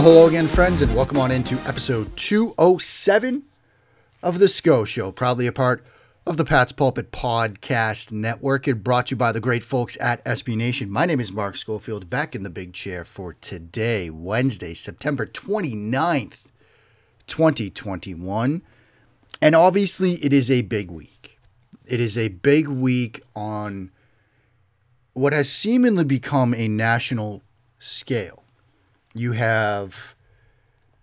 Well, hello again, friends, and welcome on into episode 207 of The SCO Show, proudly a part of the Pat's Pulpit Podcast Network and brought to you by the great folks at SB Nation. My name is Mark Schofield, back in the big chair for today, Wednesday, September 29th, 2021. And obviously, it is a big week. It is a big week on what has seemingly become a national scale. You have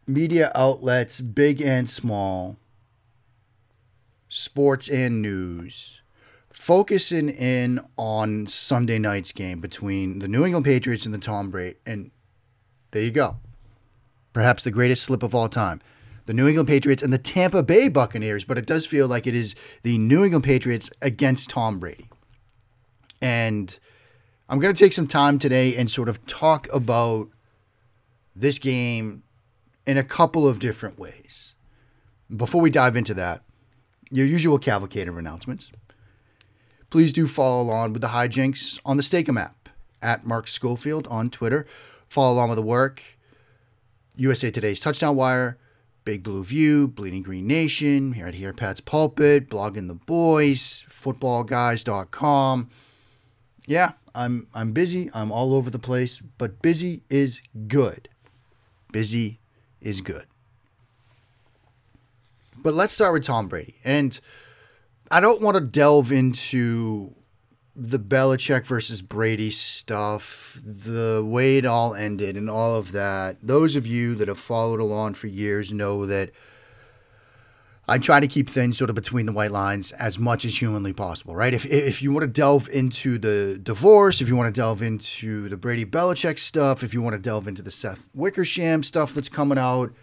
media outlets, big and small, sports and news, focusing in on Sunday night's game between the New England Patriots and the Tom Brady. And there you go. Perhaps the greatest slip of all time. The New England Patriots and the Tampa Bay Buccaneers, but it does feel like it is the New England Patriots against Tom Brady. And I'm going to take some time today and sort of talk about this game in a couple of different ways. Before we dive into that, your usual cavalcade of announcements. Please do follow along with the hijinks on the Stakem app at Mark Schofield on Twitter. Follow along with the work. USA Today's Touchdown Wire, Big Blue View, Bleeding Green Nation, here at Here Pat's Pulpit, Blogging the Boys, FootballGuys.com. Yeah, I'm I'm busy. I'm all over the place, but busy is good. Busy is good. But let's start with Tom Brady. And I don't want to delve into the Belichick versus Brady stuff, the way it all ended, and all of that. Those of you that have followed along for years know that I try to keep things sort of between the white lines as much as humanly possible, right? If, if you want to delve into the divorce, if you want to delve into the Brady Belichick stuff, if you want to delve into the Seth Wickersham stuff that's coming out,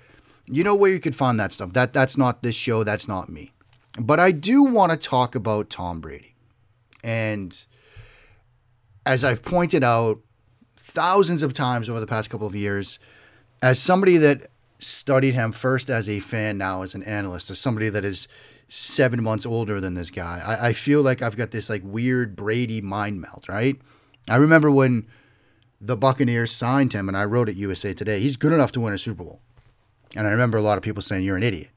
you know where you could find that stuff. That that's not this show, that's not me. But I do want to talk about Tom Brady. And as I've pointed out thousands of times over the past couple of years, as somebody that studied him first as a fan, now as an analyst, as somebody that is seven months older than this guy, I, I feel like I've got this like weird Brady mind melt, right? I remember when the Buccaneers signed him, and I wrote at USA Today, he's good enough to win a Super Bowl. And I remember a lot of people saying, You're an idiot.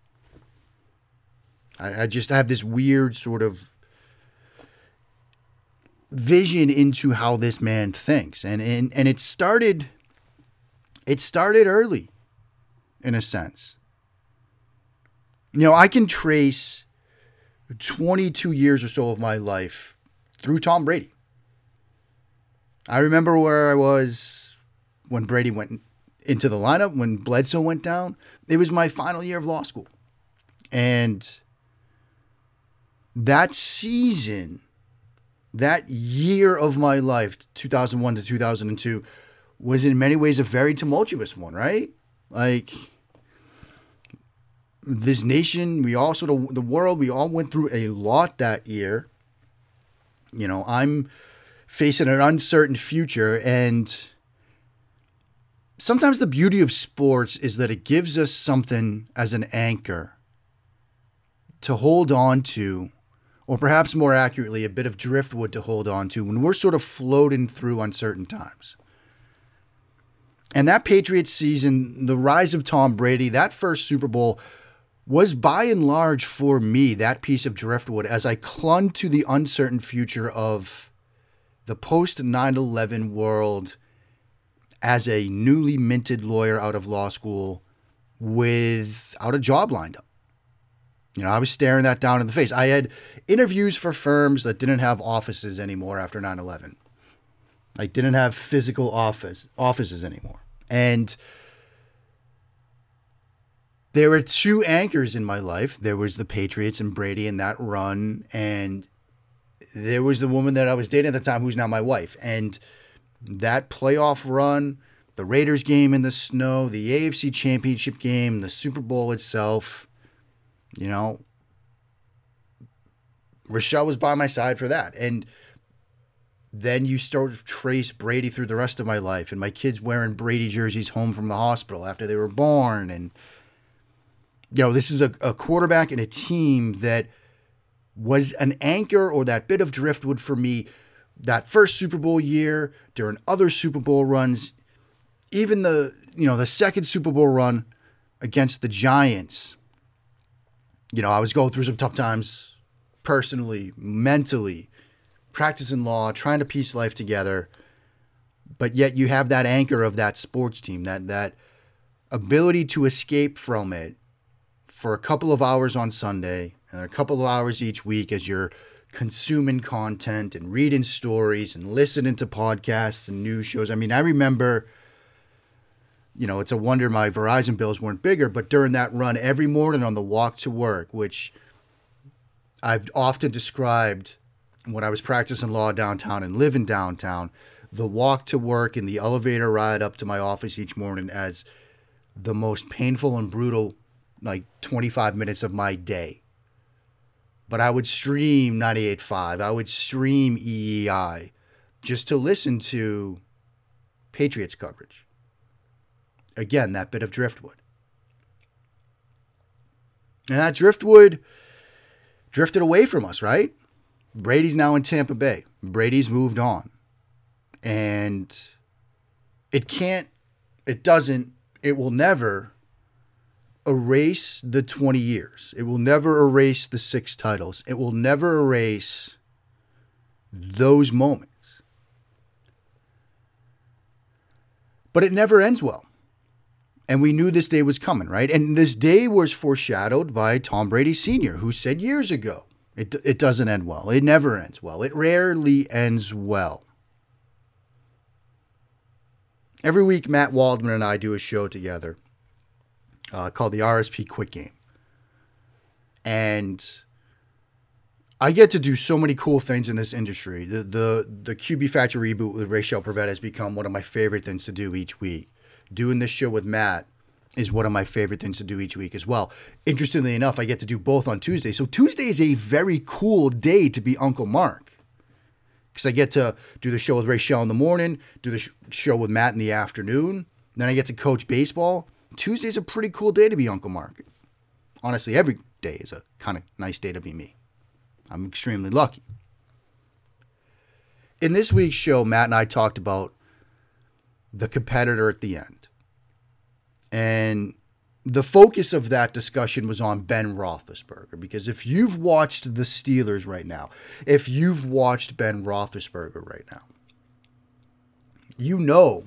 I, I just have this weird sort of vision into how this man thinks. And, and and it started it started early, in a sense. You know, I can trace 22 years or so of my life through Tom Brady. I remember where I was when Brady went into the lineup when Bledsoe went down. It was my final year of law school. And that season, that year of my life, 2001 to 2002, was in many ways a very tumultuous one, right? Like, this nation, we all sort of, the world, we all went through a lot that year. You know, I'm facing an uncertain future and sometimes the beauty of sports is that it gives us something as an anchor to hold on to, or perhaps more accurately, a bit of driftwood to hold on to when we're sort of floating through uncertain times. And that Patriots season, the rise of Tom Brady, that first Super Bowl was by and large for me that piece of driftwood as I clung to the uncertain future of the post 9 11 world as a newly minted lawyer out of law school without a job lined up. You know, I was staring that down in the face. I had interviews for firms that didn't have offices anymore after 9 11. I didn't have physical office offices anymore. And there were two anchors in my life. There was the Patriots and Brady and that run, and there was the woman that I was dating at the time who's now my wife. And that playoff run, the Raiders game in the snow, the AFC Championship game, the Super Bowl itself, you know, Rochelle was by my side for that. And then you start to trace Brady through the rest of my life and my kids wearing Brady jerseys home from the hospital after they were born. And, you know, this is a, a quarterback and a team that was an anchor or that bit of driftwood for me that first Super Bowl year, during other Super Bowl runs, even the you know, the second Super Bowl run against the Giants, you know, I was going through some tough times personally, mentally, practicing law, trying to piece life together. But yet you have that anchor of that sports team, that that ability to escape from it for a couple of hours on Sunday and a couple of hours each week as you're consuming content and reading stories and listening to podcasts and news shows. I mean, I remember, you know, it's a wonder my Verizon bills weren't bigger, but during that run, every morning on the walk to work, which I've often described when I was practicing law downtown and living downtown, the walk to work and the elevator ride up to my office each morning as the most painful and brutal like 25 minutes of my day. But I would stream 98.5. I would stream EEI just to listen to Patriots coverage. Again, that bit of driftwood. And that driftwood drifted away from us, right? Brady's now in Tampa Bay. Brady's moved on. And it can't, it doesn't, it will never erase the 20 years. It will never erase the six titles. It will never erase those moments. But it never ends well. And we knew this day was coming, right? And this day was foreshadowed by Tom Brady Sr., who said years ago, it, it doesn't end well. It never ends well. It rarely ends well. Every week, Matt Waldman and I do a show together uh, called the RSP Quick Game. And I get to do so many cool things in this industry. The the the QB Factor reboot with Rachel Prevet has become one of my favorite things to do each week. Doing this show with Matt is one of my favorite things to do each week as well. Interestingly enough, I get to do both on Tuesday. So Tuesday is a very cool day to be Uncle Mark. Because I get to do the show with Rachel in the morning, do the sh- show with Matt in the afternoon. Then I get to coach baseball. Tuesday's a pretty cool day to be Uncle Mark. Honestly, every day is a kind of nice day to be me. I'm extremely lucky. In this week's show, Matt and I talked about the competitor at the end. And the focus of that discussion was on Ben Roethlisberger because if you've watched the Steelers right now, if you've watched Ben Roethlisberger right now, you know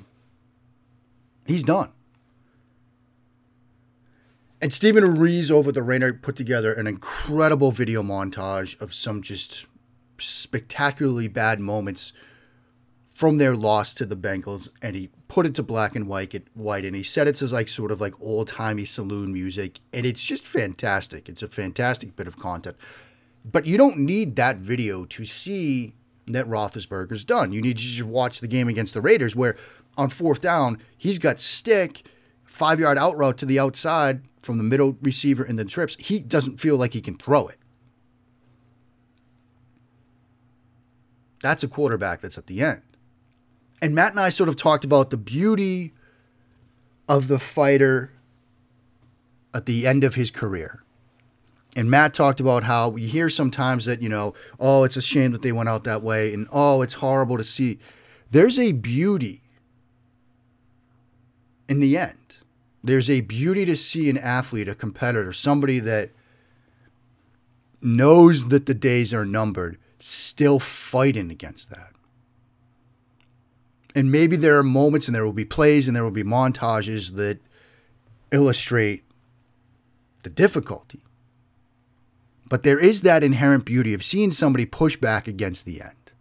he's done. And Steven Ruiz over the Ringer put together an incredible video montage of some just spectacularly bad moments from their loss to the Bengals, and he put it to black and white, white, and he said it's as like sort of like old timey saloon music, and it's just fantastic. It's a fantastic bit of content, but you don't need that video to see that Roethlisberger's done. You need to just watch the game against the Raiders, where on fourth down he's got stick, five yard out route to the outside, from the middle receiver in the trips, he doesn't feel like he can throw it. That's a quarterback that's at the end. And Matt and I sort of talked about the beauty of the fighter at the end of his career. And Matt talked about how we hear sometimes that, you know, oh, it's a shame that they went out that way, and oh, it's horrible to see. There's a beauty in the end there's a beauty to see an athlete, a competitor, somebody that knows that the days are numbered, still fighting against that. And maybe there are moments and there will be plays and there will be montages that illustrate the difficulty. But there is that inherent beauty of seeing somebody push back against the end.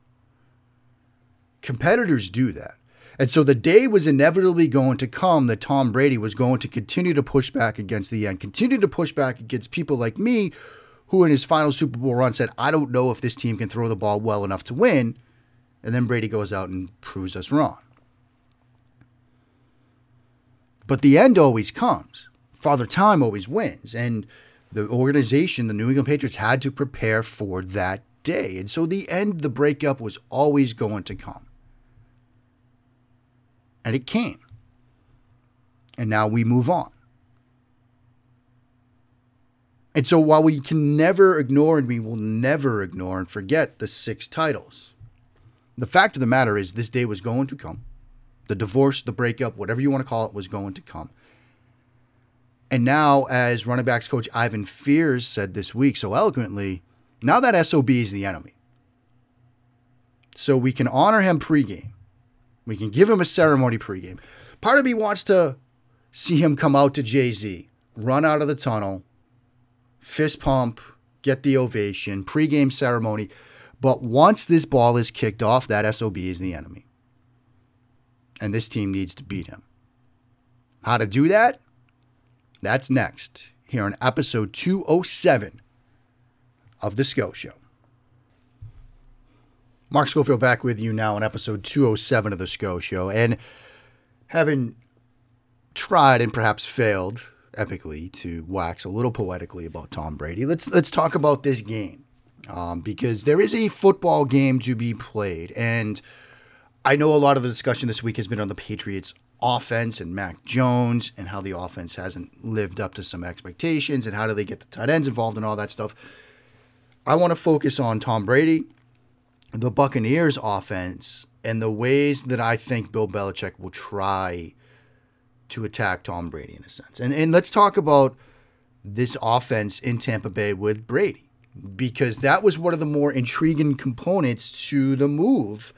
Competitors do that. And so the day was inevitably going to come that Tom Brady was going to continue to push back against the end, continue to push back against people like me, who in his final Super Bowl run said, I don't know if this team can throw the ball well enough to win. And then Brady goes out and proves us wrong. But the end always comes. Father Time always wins. And the organization, the New England Patriots, had to prepare for that day. And so the end, the breakup was always going to come. And it came. And now we move on. And so while we can never ignore and we will never ignore and forget the six titles, the fact of the matter is this day was going to come. The divorce, the breakup, whatever you want to call it, was going to come. And now, as running backs coach Ivan Fears said this week so eloquently, now that SOB is the enemy. So we can honor him pregame. We can give him a ceremony pregame. Part of me wants to see him come out to Jay Z, run out of the tunnel, fist pump, get the ovation, pregame ceremony. But once this ball is kicked off, that SOB is the enemy. And this team needs to beat him. How to do that? That's next here on episode 207 of The Sco Show. Mark Schofield back with you now on episode 207 of The Sco Show. And having tried and perhaps failed epically to wax a little poetically about Tom Brady, let's let's talk about this game um, because there is a football game to be played, and I know a lot of the discussion this week has been on the Patriots offense and Mac Jones and how the offense hasn't lived up to some expectations and how do they get the tight ends involved and all that stuff. I want to focus on Tom Brady, the Buccaneers offense, and the ways that I think Bill Belichick will try to attack Tom Brady in a sense. And and let's talk about this offense in Tampa Bay with Brady because that was one of the more intriguing components to the move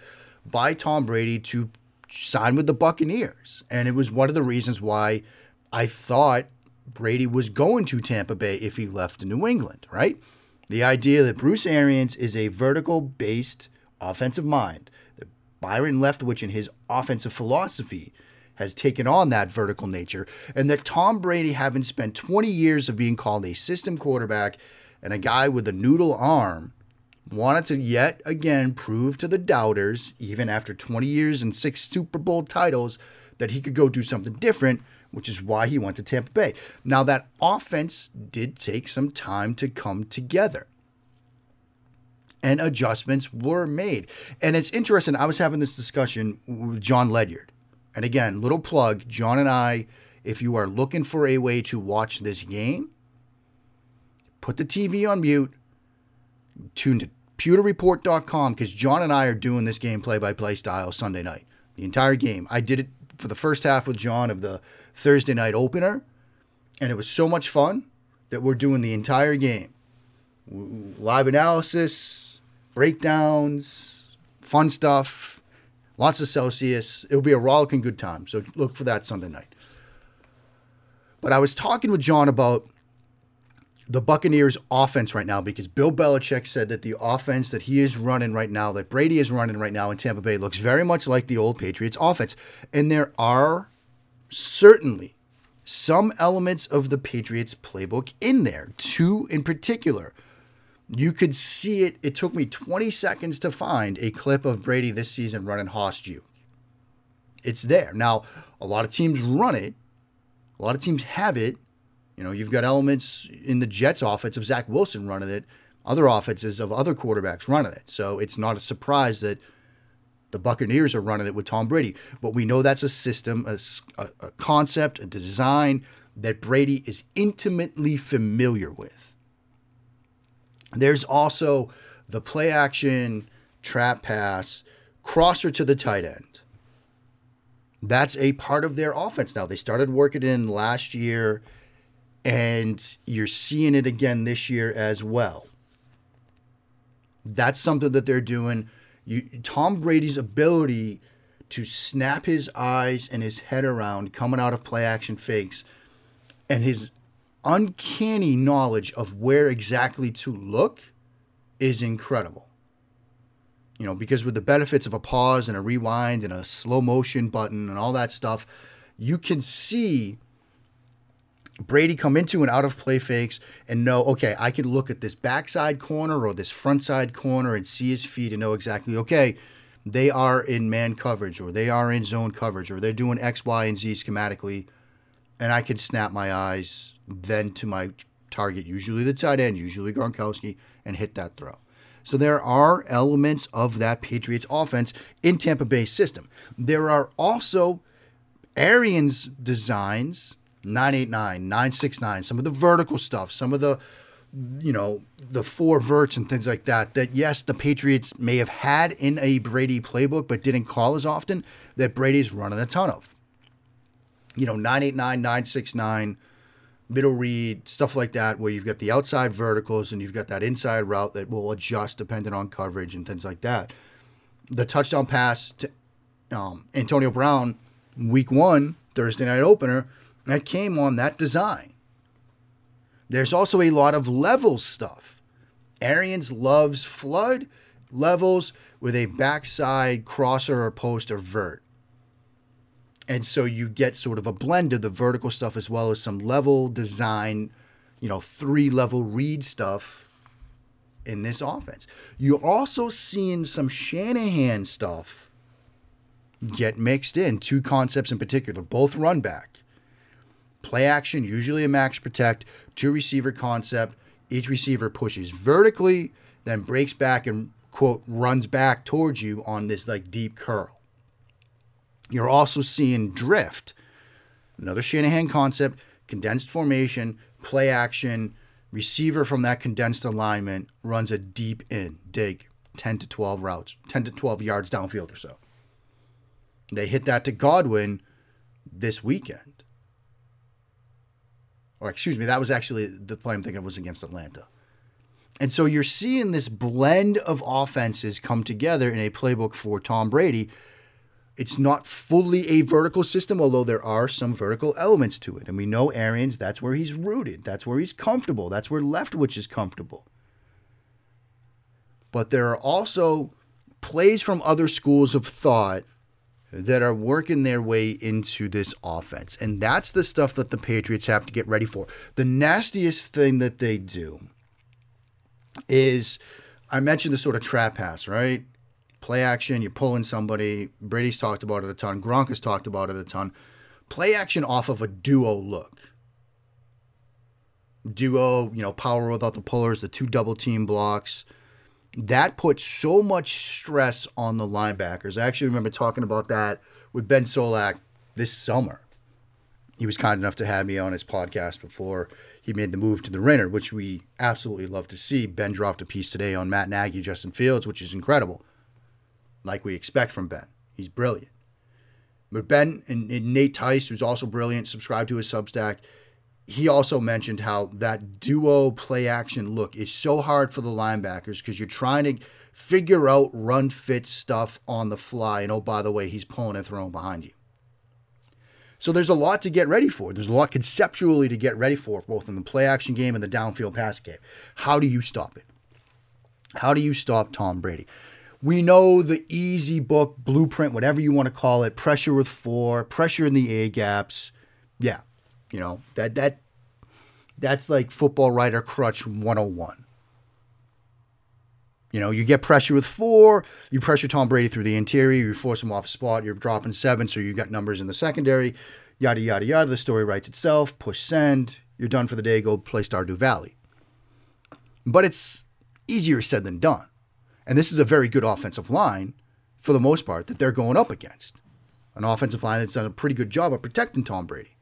by Tom Brady to sign with the Buccaneers. And it was one of the reasons why I thought Brady was going to Tampa Bay if he left New England, right? The idea that Bruce Arians is a vertical based offensive mind, that Byron Leftwich and his offensive philosophy has taken on that vertical nature, and that Tom Brady, having spent 20 years of being called a system quarterback and a guy with a noodle arm, wanted to yet again prove to the doubters, even after 20 years and six Super Bowl titles, that he could go do something different, which is why he went to Tampa Bay. Now, that offense did take some time to come together. And adjustments were made. And it's interesting. I was having this discussion with John Ledyard. And again, little plug John and I, if you are looking for a way to watch this game, put the TV on mute, tune to pewterreport.com because John and I are doing this game play by play style Sunday night. The entire game. I did it for the first half with John of the Thursday night opener, and it was so much fun that we're doing the entire game. Live analysis, breakdowns, fun stuff, lots of Celsius. It'll be a rollicking good time. So look for that Sunday night. But I was talking with John about the Buccaneers offense right now because Bill Belichick said that the offense that he is running right now, that Brady is running right now in Tampa Bay, looks very much like the old Patriots offense. And there are certainly some elements of the Patriots playbook in there, two in particular. You could see it. It took me 20 seconds to find a clip of Brady this season running Hoss Juke. It's there. Now, a lot of teams run it, a lot of teams have it you know, you've got elements in the Jets offense of Zach Wilson running it, other offenses of other quarterbacks running it. So it's not a surprise that the Buccaneers are running it with Tom Brady. But we know that's a system, a, a, concept, a design that Brady is intimately familiar with. There's also the play action, trap pass, crosser to the tight end. That's a part of their offense now. They started working in last year and you're seeing it again this year as well. That's something that they're doing. You, Tom Brady's ability to snap his eyes and his head around coming out of play action fakes and his uncanny knowledge of where exactly to look is incredible. You know, because with the benefits of a pause and a rewind and a slow motion button and all that stuff, you can see Brady come into and out of play fakes and know, okay, I can look at this backside corner or this front side corner and see his feet and know exactly, okay, they are in man coverage or they are in zone coverage or they're doing X, Y, and Z schematically. And I can snap my eyes then to my target, usually the tight end, usually Gronkowski, and hit that throw. So there are elements of that Patriots offense in Tampa Bay's system. There are also Arians designs 989, 969, some of the vertical stuff, some of the you know, the four verts and things like that, that yes, the Patriots may have had in a Brady playbook, but didn't call as often, that Brady's running a ton of. You know, 989, 969, middle read, stuff like that, where you've got the outside verticals and you've got that inside route that will adjust depending on coverage and things like that. The touchdown pass to um, Antonio Brown, week one, Thursday night opener, that came on that design. There's also a lot of level stuff. Arians loves flood levels with a backside crosser or post or vert. And so you get sort of a blend of the vertical stuff as well as some level design, you know, three level read stuff in this offense. You're also seeing some Shanahan stuff get mixed in. Two concepts in particular, both run back. Play action, usually a max protect, two receiver concept. Each receiver pushes vertically, then breaks back and, quote, runs back towards you on this like deep curl. You're also seeing drift, another Shanahan concept, condensed formation, play action, receiver from that condensed alignment runs a deep in, dig 10 to 12 routes, 10 to 12 yards downfield or so. They hit that to Godwin this weekend. Or excuse me, that was actually the play I'm thinking of was against Atlanta. And so you're seeing this blend of offenses come together in a playbook for Tom Brady it's not fully a vertical system, although there are some vertical elements to it. And we know Arians, that's where he's rooted. That's where he's comfortable. That's where Leftwich is comfortable. But there are also plays from other schools of thought that are working their way into this offense. And that's the stuff that the Patriots have to get ready for. The nastiest thing that they do is I mentioned the sort of trap pass, right? play action, you're pulling somebody. Brady's talked about it a ton. Gronk has talked about it a ton. Play action off of a duo look. Duo, you know, power without the pullers, the two double team blocks. That puts so much stress on the linebackers. I actually remember talking about that with Ben Solak this summer. He was kind enough to have me on his podcast before he made the move to the Ringer, which we absolutely love to see. Ben dropped a piece today on Matt Nagy, Justin Fields, which is incredible like we expect from Ben. He's brilliant. But Ben and, and Nate Tice, who's also brilliant, subscribe to his Substack. He also mentioned how that duo play action look is so hard for the linebackers because you're trying to figure out run fit stuff on the fly. And oh, by the way, he's pulling and throwing behind you. So there's a lot to get ready for. There's a lot conceptually to get ready for, both in the play action game and the downfield pass game. How do you stop it? How do you stop Tom Brady? we know the easy book, blueprint, whatever you want to call it, pressure with four, pressure in the A gaps. Yeah, you know, that that that's like football writer crutch 101. You know, you get pressure with four, you pressure Tom Brady through the interior, you force him off spot, you're dropping seven, so you got numbers in the secondary, yada, yada, yada. The story writes itself, push send, you're done for the day, go play Stardew Valley. But it's easier said than done. And this is a very good offensive line, for the most part, that they're going up against. An offensive line that's done a pretty good job of protecting Tom Brady.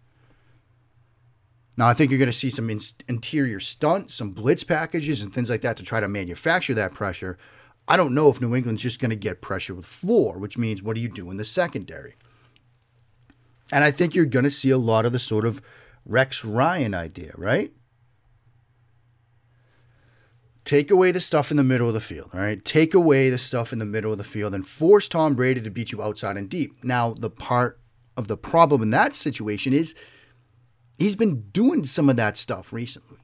Now, I think you're going to see some in- interior stunts, some blitz packages, and things like that to try to manufacture that pressure. I don't know if New England's just going to get pressure with four, which means what do you do in the secondary? And I think you're going to see a lot of the sort of Rex Ryan idea, right? Take away the stuff in the middle of the field, right? Take away the stuff in the middle of the field and force Tom Brady to beat you outside and deep. Now, the part of the problem in that situation is he's been doing some of that stuff recently.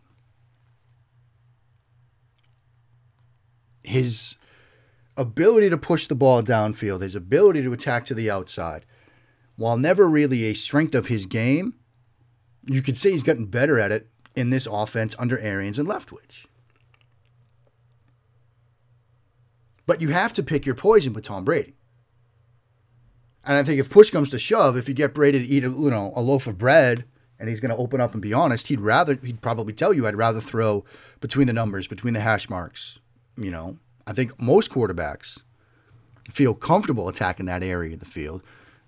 His ability to push the ball downfield, his ability to attack to the outside, while never really a strength of his game, you could say he's gotten better at it in this offense under Arians and Leftwich. But you have to pick your poison with Tom Brady. And I think if push comes to shove, if you get Brady to eat a, you know a loaf of bread and he's going to open up and be honest, he'd rather he'd probably tell you I'd rather throw between the numbers, between the hash marks. You know, I think most quarterbacks feel comfortable attacking that area of the field.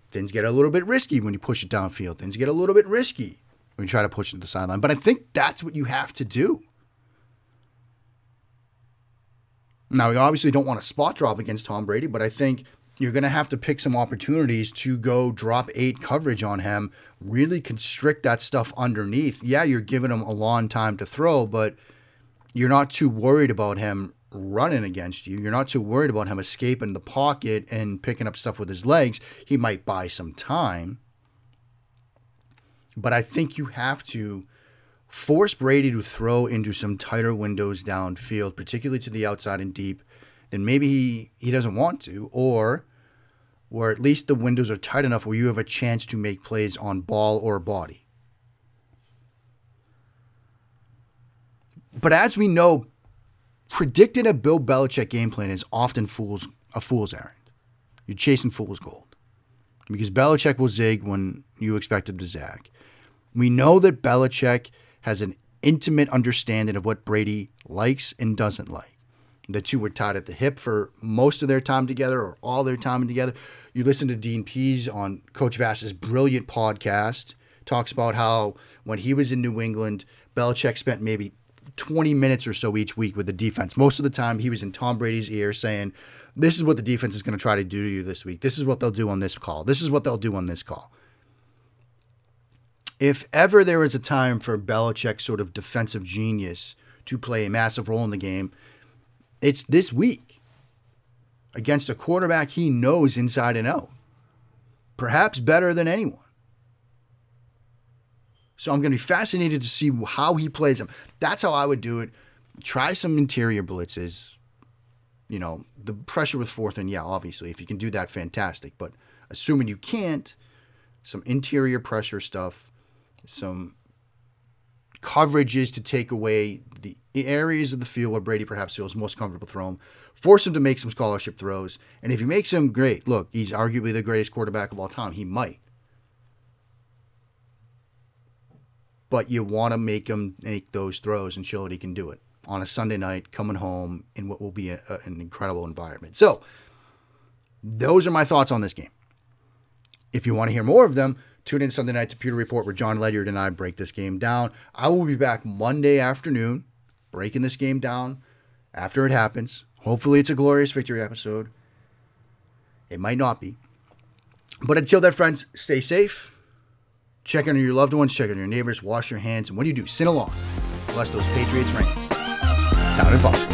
Things get a little bit risky when you push it downfield. Things get a little bit risky when you try to push it to the sideline. But I think that's what you have to do. Now, we obviously don't want to spot drop against Tom Brady, but I think you're going to have to pick some opportunities to go drop eight coverage on him, really constrict that stuff underneath. Yeah, you're giving him a long time to throw, but you're not too worried about him running against you. You're not too worried about him escaping the pocket and picking up stuff with his legs. He might buy some time. But I think you have to force Brady to throw into some tighter windows downfield, particularly to the outside and deep, then maybe he, he doesn't want to, or where at least the windows are tight enough where you have a chance to make plays on ball or body. But as we know, predicting a Bill Belichick game plan is often fool's a fool's errand. You're chasing fool's gold. Because Belichick will zig when you expect him to zag. We know that Belichick – has an intimate understanding of what Brady likes and doesn't like. The two were tied at the hip for most of their time together or all their time together. You listen to Dean Pees on Coach Vass's brilliant podcast, talks about how when he was in New England, Belichick spent maybe 20 minutes or so each week with the defense. Most of the time, he was in Tom Brady's ear saying, This is what the defense is going to try to do to you this week. This is what they'll do on this call. This is what they'll do on this call if ever there was a time for Belichick's sort of defensive genius to play a massive role in the game, it's this week against a quarterback he knows inside and out, perhaps better than anyone. So I'm going to be fascinated to see how he plays them. That's how I would do it. Try some interior blitzes. You know, the pressure with fourth and yeah, obviously, if you can do that, fantastic. But assuming you can't, some interior pressure stuff some coverages to take away the areas of the field where Brady perhaps feels most comfortable throwing. Force him to make some scholarship throws. And if he makes them, great. Look, he's arguably the greatest quarterback of all time. He might. But you want to make him make those throws and show that he can do it on a Sunday night, coming home in what will be a, a, an incredible environment. So, those are my thoughts on this game. If you want to hear more of them, Tune in Sunday night to Pewter Report where John Ledyard and I break this game down. I will be back Monday afternoon breaking this game down after it happens. Hopefully, it's a glorious victory episode. It might not be. But until then, friends, stay safe. Check on your loved ones, check on your neighbors, wash your hands, and when you do, sin along. Bless those Patriots' reigns. Down in Fox.